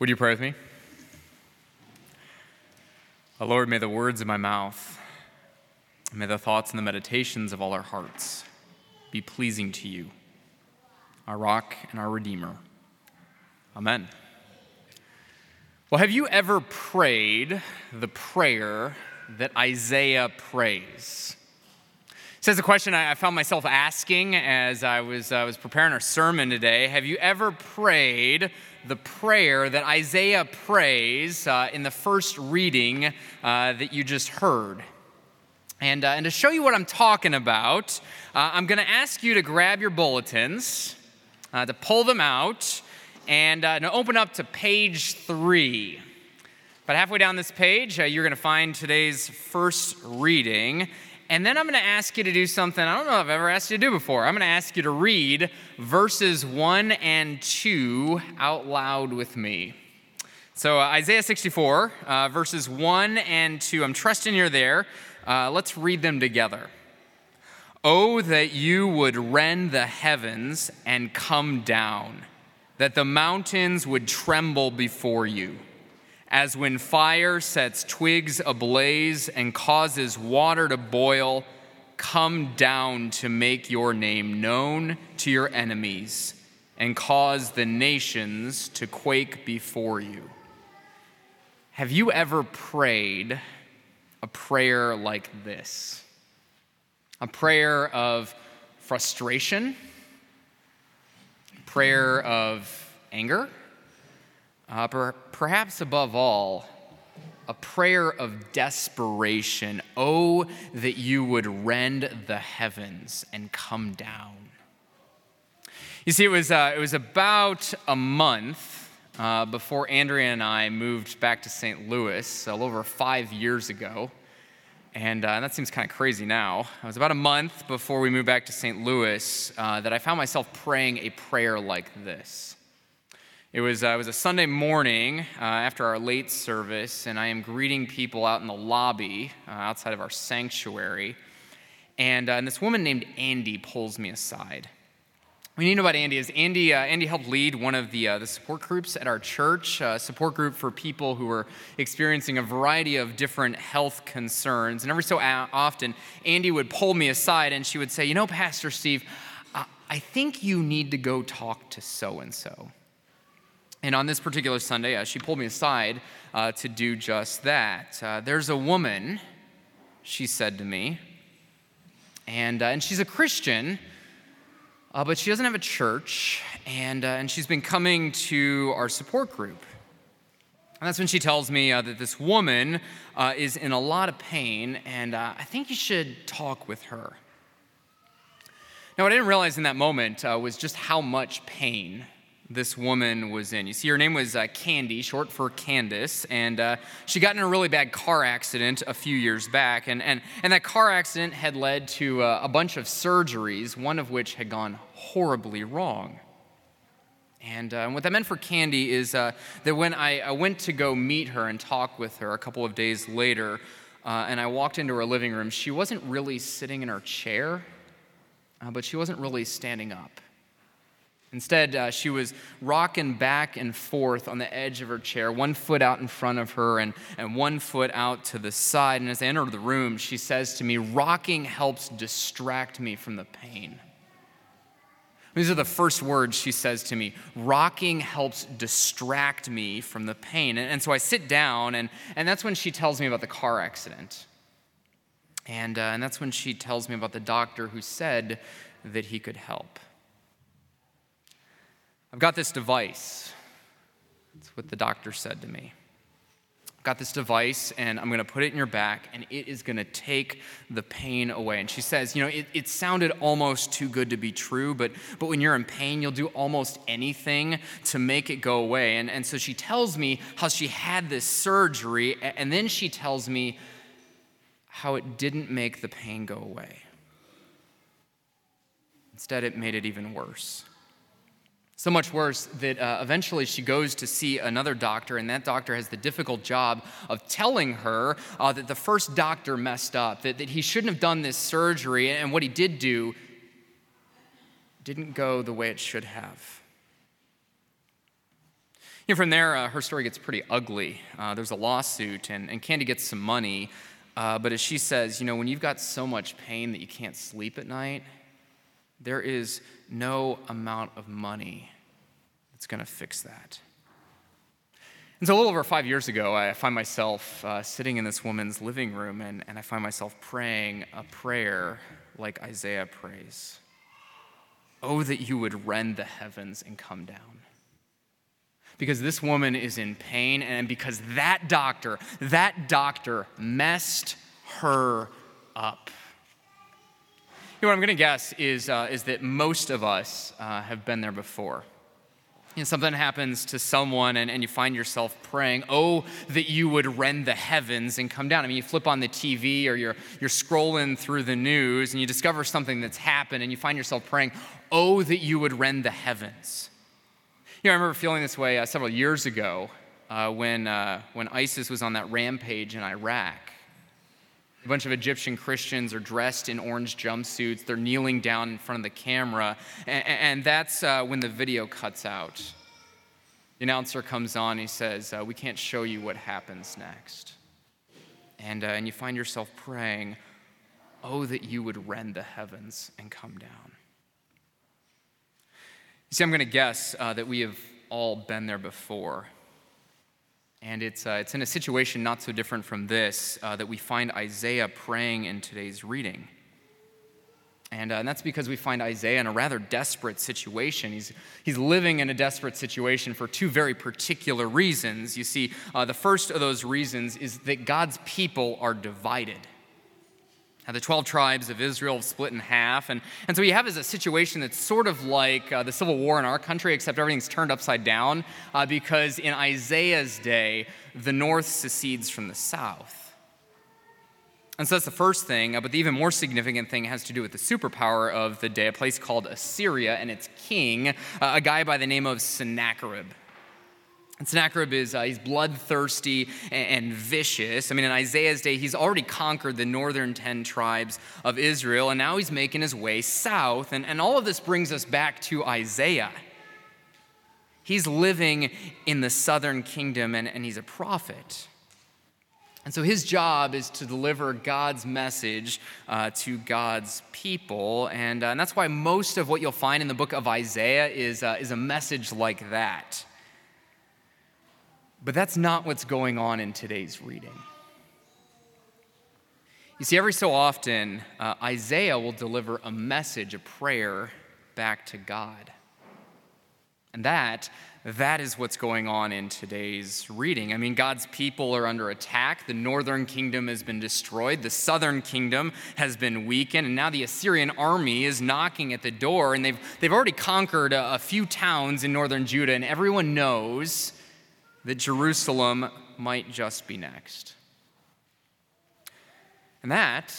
Would you pray with me? Oh, Lord, may the words of my mouth, may the thoughts and the meditations of all our hearts be pleasing to you, our rock and our redeemer. Amen. Well, have you ever prayed the prayer that Isaiah prays? Says a question I found myself asking as I was, uh, was preparing our sermon today. Have you ever prayed the prayer that Isaiah prays uh, in the first reading uh, that you just heard? And, uh, and to show you what I'm talking about, uh, I'm going to ask you to grab your bulletins, uh, to pull them out, and to open up to page three. But halfway down this page, you're going to find today's first reading. And then I'm going to ask you to do something I don't know if I've ever asked you to do before. I'm going to ask you to read verses 1 and 2 out loud with me. So, uh, Isaiah 64, uh, verses 1 and 2. I'm trusting you're there. Uh, let's read them together. Oh, that you would rend the heavens and come down, that the mountains would tremble before you as when fire sets twigs ablaze and causes water to boil, come down to make your name known to your enemies and cause the nations to quake before you. Have you ever prayed a prayer like this? A prayer of frustration, prayer of anger, uh, per- perhaps above all, a prayer of desperation. Oh, that you would rend the heavens and come down. You see, it was, uh, it was about a month uh, before Andrea and I moved back to St. Louis, a little over five years ago. And uh, that seems kind of crazy now. It was about a month before we moved back to St. Louis uh, that I found myself praying a prayer like this. It was, uh, it was a Sunday morning uh, after our late service, and I am greeting people out in the lobby uh, outside of our sanctuary. And, uh, and, this woman named Andy pulls me aside. What you need to know about Andy is Andy, uh, Andy helped lead one of the, uh, the support groups at our church, a support group for people who were experiencing a variety of different health concerns. And every so often, Andy would pull me aside and she would say, You know, Pastor Steve, I think you need to go talk to so and so. And on this particular Sunday, uh, she pulled me aside uh, to do just that. Uh, there's a woman, she said to me, and, uh, and she's a Christian, uh, but she doesn't have a church, and, uh, and she's been coming to our support group. And that's when she tells me that this woman is in a lot of pain, and I think you should talk with her. Now, what I didn't realize in that moment was just how much pain this woman was in. You see, her name was uh, Candy, short for Candace, and uh, she got in a really bad car accident a few years back. And, and, and that car accident had led to uh, a bunch of surgeries, one of which had gone horribly wrong. And uh, what that meant for Candy is uh, that when I, I, went to go meet her and talk with her a couple of days later, uh, and I walked into her living room, she wasn't really sitting in her chair, but she wasn't really standing up. Instead, uh, she was rocking back and forth on the edge of her chair, one foot out in front of her and, and one foot out to the side. And as I enter the room, she says to me, Rocking helps distract me from the pain. These are the first words she says to me. Rocking helps distract me from the pain. And, and so I sit down, and, and that's when she tells me about the car accident. And, uh, and that's when she tells me about the doctor who said that he could help. I've got this device. That's what the doctor said to me. I've got this device, and I'm going to put it in your back, and it is going to take the pain away. And she says, You know, it, it sounded almost too good to be true, but, but when you're in pain, you'll do almost anything to make it go away. And, and so she tells me how she had this surgery, and then she tells me how it didn't make the pain go away. Instead, it made it even worse. So much worse that uh, eventually she goes to see another doctor, and that doctor has the difficult job of telling her uh, that the first doctor messed up, that, that he shouldn't have done this surgery, and what he did do didn't go the way it should have. You know, from there, uh, her story gets pretty ugly. Uh, there's a lawsuit, and, and Candy gets some money. Uh, but as she says, you know, when you've got so much pain that you can't sleep at night, there is no amount of money that's going to fix that. And so, a little over five years ago, I find myself uh, sitting in this woman's living room, and, and I find myself praying a prayer like Isaiah prays Oh, that you would rend the heavens and come down because this woman is in pain and because that doctor, that doctor messed her up. What I'm going to guess is, uh, is that most of us uh, have been there before. You know, something happens to someone and, and you find yourself praying, oh, that you would rend the heavens and come down. I mean, you flip on the TV or you're, you're scrolling through the news and you discover something that's happened and you find yourself praying, oh, that you would rend the heavens. You know, I remember feeling this way uh, several years ago uh, when, uh, when ISIS was on that rampage in Iraq. A bunch of Egyptian Christians are dressed in orange jumpsuits. They're kneeling down in front of the camera. And, and that's uh, when the video cuts out. The announcer comes on. He says, uh, We can't show you what happens next. And, uh, and you find yourself praying, Oh, that you would rend the heavens and come down. You see, I'm going to guess uh, that we have all been there before. And it's, uh, it's in a situation not so different from this uh, that we find Isaiah praying in today's reading. And, uh, and, that's because we find Isaiah in a rather desperate situation. He's, he's living in a desperate situation for two very particular reasons. You see, uh, the first of those reasons is that God's people are divided. How the 12 tribes of Israel split in half. And, and so you have is a situation that's sort of like uh, the Civil War in our country, except everything's turned upside down uh, because in Isaiah's day, the north secedes from the south. And so that's the first thing, uh, but the even more significant thing has to do with the superpower of the day, a place called Assyria and its king, uh, a guy by the name of Sennacherib. And Sennacherib is uh, he's bloodthirsty and, and, vicious. I mean, in Isaiah's day, he's already conquered the northern 10 tribes of Israel, and now he's making his way south. And, and all of this brings us back to Isaiah. He's living in the southern kingdom, and, and he's a prophet. And so his job is to deliver God's message uh, to God's people. And, uh, and, that's why most of what you'll find in the book of Isaiah is, uh, is a message like that. But that's not what's going on in today's reading. You see, every so often, uh, Isaiah will deliver a message, a prayer back to God. And that, that is what's going on in today's reading. I mean, God's people are under attack. The northern kingdom has been destroyed, the southern kingdom has been weakened, and now the Assyrian army is knocking at the door, and they've, they've already conquered a, a few towns in northern Judah, and everyone knows that Jerusalem might just be next. And that,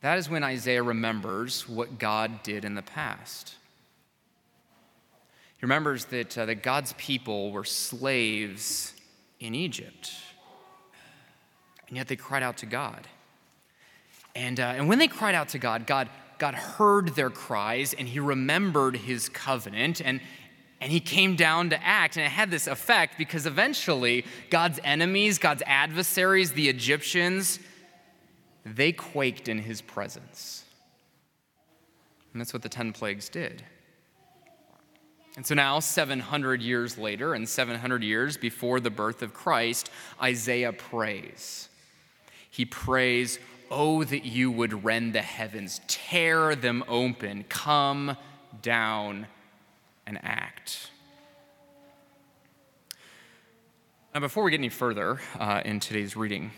that is when Isaiah remembers what God did in the past. He remembers that, uh, that God's people were slaves in Egypt, and yet they cried out to God. And, uh, and when they cried out to God, God, God heard their cries and he remembered his covenant. And, and he came down to act. And it had this effect because eventually God's enemies, God's adversaries, the Egyptians, they quaked in his presence. And that's what the 10 plagues did. And so now, 700 years later, and 700 years before the birth of Christ, Isaiah prays. He prays, Oh, that you would rend the heavens, tear them open, come down and act. Now, before we get any further uh, in today's reading,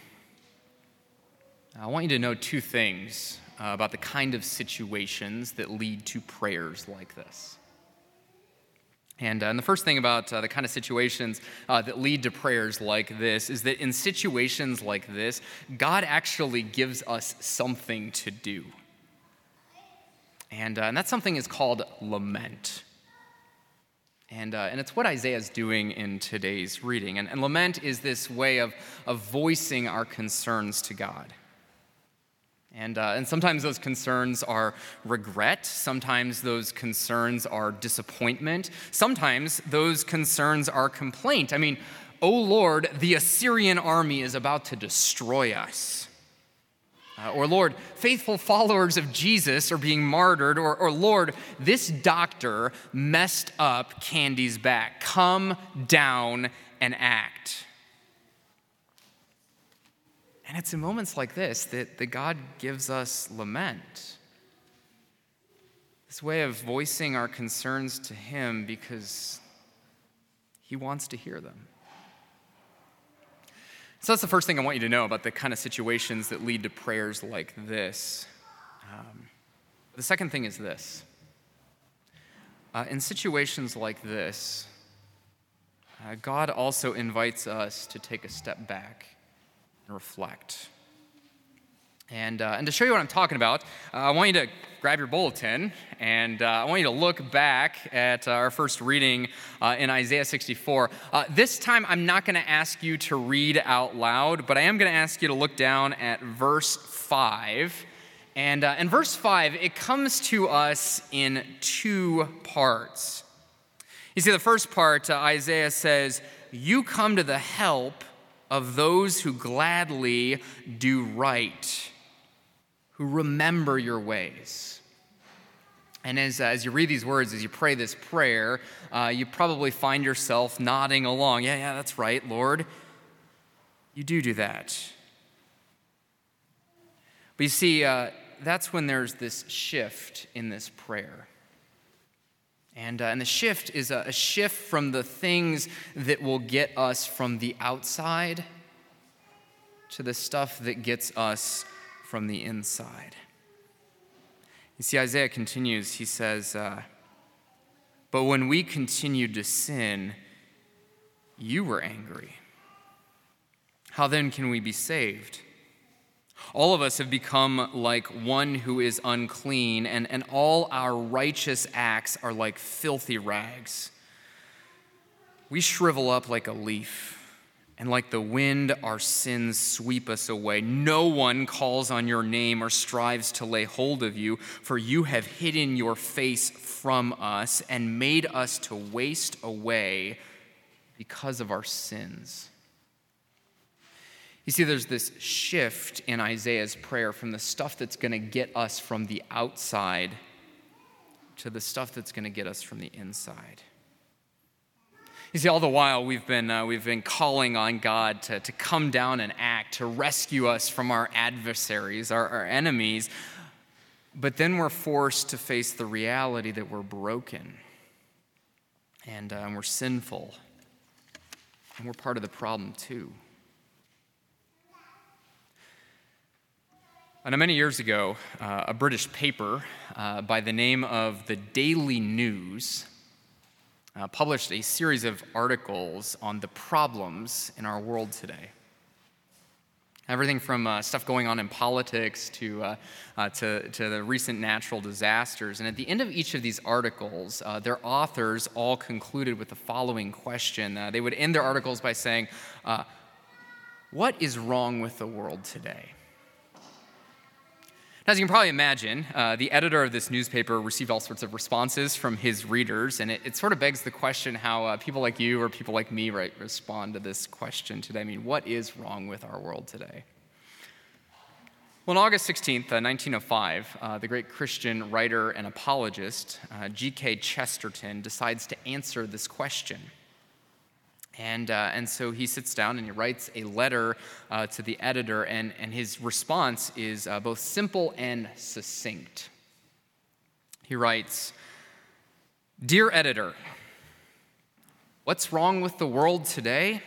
I want you to know two things uh, about the kind of situations that lead to prayers like this. And, uh, and the first thing about uh, the kind of situations uh, that lead to prayers like this is that in situations like this, God actually gives us something to do. And, uh, and that something is called lament. And, uh, and it's what Isaiah is doing in today's reading. And, and lament is this way of, of voicing our concerns to God. And, uh, and sometimes those concerns are regret. Sometimes those concerns are disappointment. Sometimes those concerns are complaint. I mean, oh Lord, the Assyrian army is about to destroy us. Uh, or Lord, faithful followers of Jesus are being martyred. Or, or Lord, this doctor messed up Candy's back. Come down and act. And it's in moments like this that, that God gives us lament. This way of voicing our concerns to Him because He wants to hear them. So that's the first thing I want you to know about the kind of situations that lead to prayers like this. Um, the second thing is this uh, in situations like this, uh, God also invites us to take a step back and reflect. And, uh, and to show you what I'm talking about, uh, I want you to grab your bulletin and uh, I want you to look back at uh, our first reading uh, in Isaiah 64. Uh, this time, I'm not going to ask you to read out loud, but I am going to ask you to look down at verse 5. And in verse 5, it comes to us in two parts. You see, the first part, Isaiah says, You come to the help of those who gladly do right, who remember your ways. And as, uh, as you read these words, as you pray this prayer, uh, you probably find yourself nodding along. Yeah, yeah, that's right, Lord. You do do that. But you see, uh, that's when there's this shift in this prayer. And, uh, and the shift is a, a shift from the things that will get us from the outside to the stuff that gets us from the inside. You see, Isaiah continues, he says, uh, But when we continued to sin, you were angry. How then can we be saved? All of us have become like one who is unclean, and, and all our righteous acts are like filthy rags. We shrivel up like a leaf, and like the wind, our sins sweep us away. No one calls on your name or strives to lay hold of you, for you have hidden your face from us and made us to waste away because of our sins. You see, there's this shift in Isaiah's prayer from the stuff that's going to get us from the outside to the stuff that's going to get us from the inside. You see, all the while we've been, uh, we've been calling on God to, to come down and act, to rescue us from our adversaries, our, our enemies. But then we're forced to face the reality that we're broken and, uh, we're sinful. And we're part of the problem too. And many years ago, uh, a British paper uh, by the name of the Daily News uh, published a series of articles on the problems in our world today. Everything from uh, stuff going on in politics to, uh, uh, to, to, the recent natural disasters. And at the end of each of these articles, uh, their authors all concluded with the following question. Uh, they would end their articles by saying, uh, What is wrong with the world today? As you can probably imagine, uh, the editor of this newspaper received all sorts of responses from his readers, and it, it sort of begs the question how uh, people like you or people like me right, respond to this question today. I mean, what is wrong with our world today? Well, on August 16th, uh, 1905, uh, the great Christian writer and apologist uh, G.K. Chesterton decides to answer this question. And, uh, and so he sits down and he writes a letter uh, to the editor, and, and his response is uh, both simple and succinct. He writes Dear editor, what's wrong with the world today?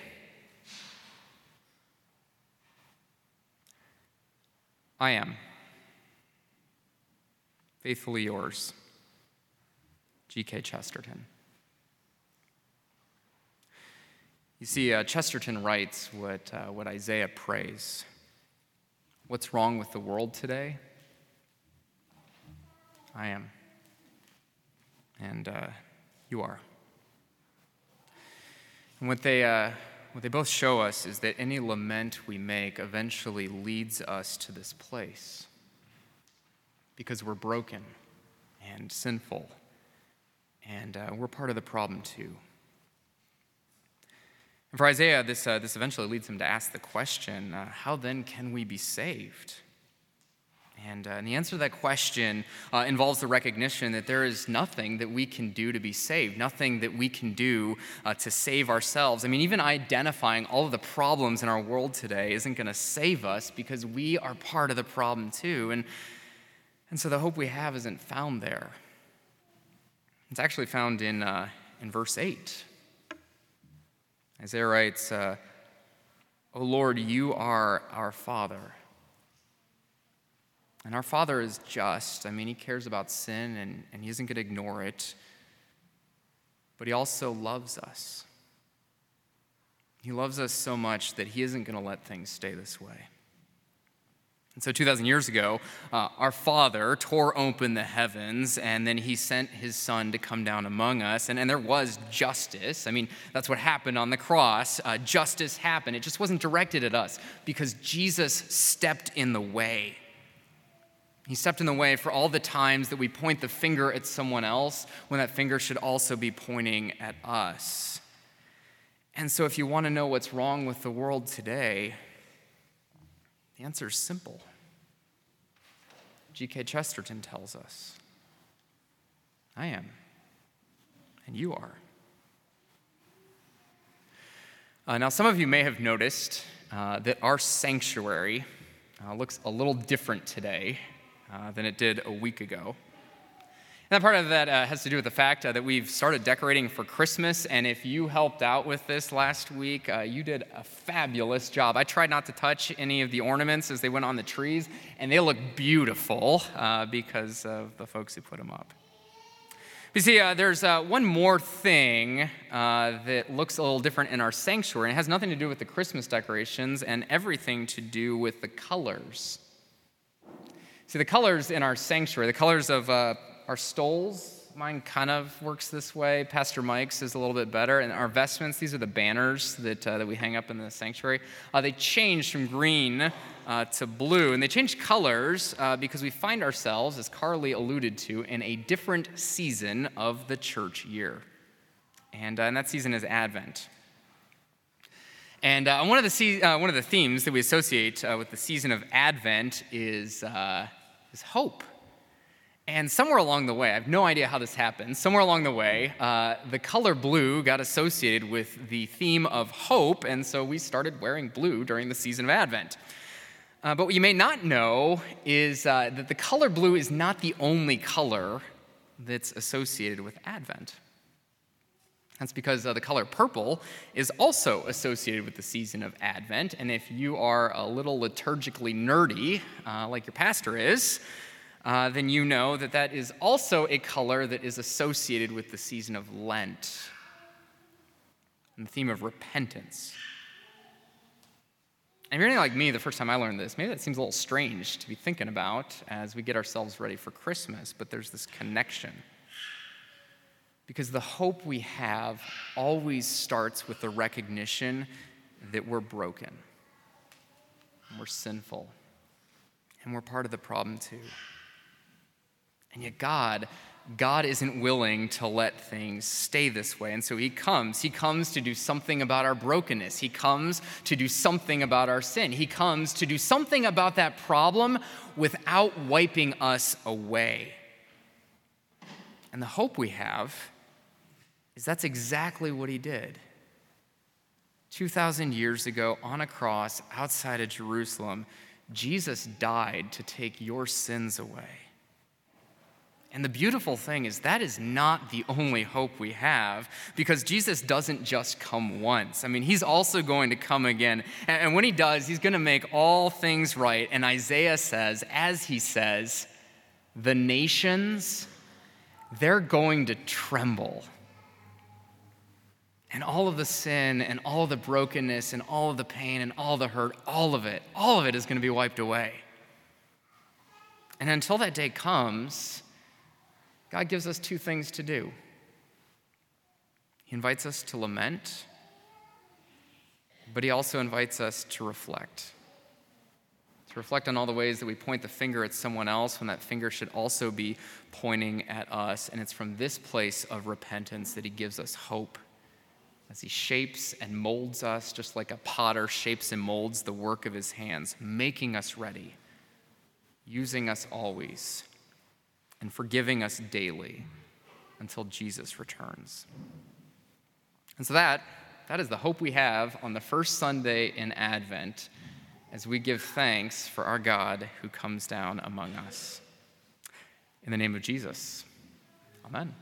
I am. Faithfully yours, G.K. Chesterton. You see, uh, Chesterton writes what, uh, what Isaiah prays. What's wrong with the world today? I am. And uh, you are. And what they, uh, what they both show us is that any lament we make eventually leads us to this place. because we're broken and sinful. And uh, we're part of the problem too. And for Isaiah, this, uh, this eventually leads him to ask the question uh, how then can we be saved? And, uh, and the answer to that question uh, involves the recognition that there is nothing that we can do to be saved, nothing that we can do uh, to save ourselves. I mean, even identifying all of the problems in our world today isn't going to save us because we are part of the problem too. And, and so the hope we have isn't found there. It's actually found in, uh, in verse 8. Isaiah writes, uh, O Lord, you are our Father. And our Father is just. I mean, He cares about sin and, and He isn't going to ignore it. But He also loves us. He loves us so much that He isn't going to let things stay this way. And so, 2,000 years ago, uh, our Father tore open the heavens, and then He sent His Son to come down among us. And, and there was justice. I mean, that's what happened on the cross. Uh, justice happened. It just wasn't directed at us because Jesus stepped in the way. He stepped in the way for all the times that we point the finger at someone else when that finger should also be pointing at us. And so, if you want to know what's wrong with the world today, the answer is simple. G.K. Chesterton tells us I am, and you are. Uh, now, some of you may have noticed uh, that our sanctuary uh, looks a little different today uh, than it did a week ago. And part of that uh, has to do with the fact uh, that we've started decorating for Christmas. And if you helped out with this last week, uh, you did a fabulous job. I tried not to touch any of the ornaments as they went on the trees, and they look beautiful uh, because of the folks who put them up. You see, uh, there's uh, one more thing that looks a little different in our sanctuary. And it has nothing to do with the Christmas decorations and everything to do with the colors. See, the colors in our sanctuary, the colors of our stoles, mine kind of works this way. Pastor Mike's is a little bit better. And our vestments, these are the banners that, uh, that we hang up in the sanctuary. Uh, they change from green uh, to blue. And they change colors uh, because we find ourselves, as Carly alluded to, in a different season of the church year. And, uh, and that season is Advent. And uh, one, of the se- one of the themes that we associate with the season of Advent is, is hope. And somewhere along the way, I have no idea how this happened, somewhere along the way, uh, the color blue got associated with the theme of hope, and so we started wearing blue during the season of Advent. Uh, but what you may not know is uh, that the color blue is not the only color that's associated with Advent. That's because uh, the color purple is also associated with the season of Advent. And if you are a little liturgically nerdy, uh, like your pastor is, uh, then you know that that is also a color that is associated with the season of Lent and the theme of repentance. And if you're anything like me, the first time I learned this, maybe that seems a little strange to be thinking about as we get ourselves ready for Christmas, but there's this connection. Because the hope we have always starts with the recognition that we're broken, we're sinful, and we're part of the problem too. And yet, God, God isn't willing to let things stay this way. And so He comes. He comes to do something about our brokenness. He comes to do something about our sin. He comes to do something about that problem without wiping us away. And the hope we have is that's exactly what he did. 2,000 years ago on a cross outside of Jerusalem, Jesus died to take your sins away. And the beautiful thing is, that is not the only hope we have because Jesus doesn't just come once. I mean, he's also going to come again. And when he does, he's going to make all things right. And Isaiah says, as he says, the nations, they're going to tremble and all of the sin and all the brokenness and all of the pain and all the hurt, all of it, all of it is going to be wiped away. And until that day comes, God gives us two things to do. He invites us to lament, but He also invites us to reflect. to reflect on all the ways that we point the finger at someone else when that finger should also be pointing at us. And it's from this place of repentance that He gives us hope as He shapes and molds us, just like a potter shapes and molds the work of His hands, making us ready, using us always, and forgiving us daily until Jesus returns. And so that, that is the hope we have on the first Sunday in Advent as we give thanks for our God who comes down among us. In the name of Jesus, amen.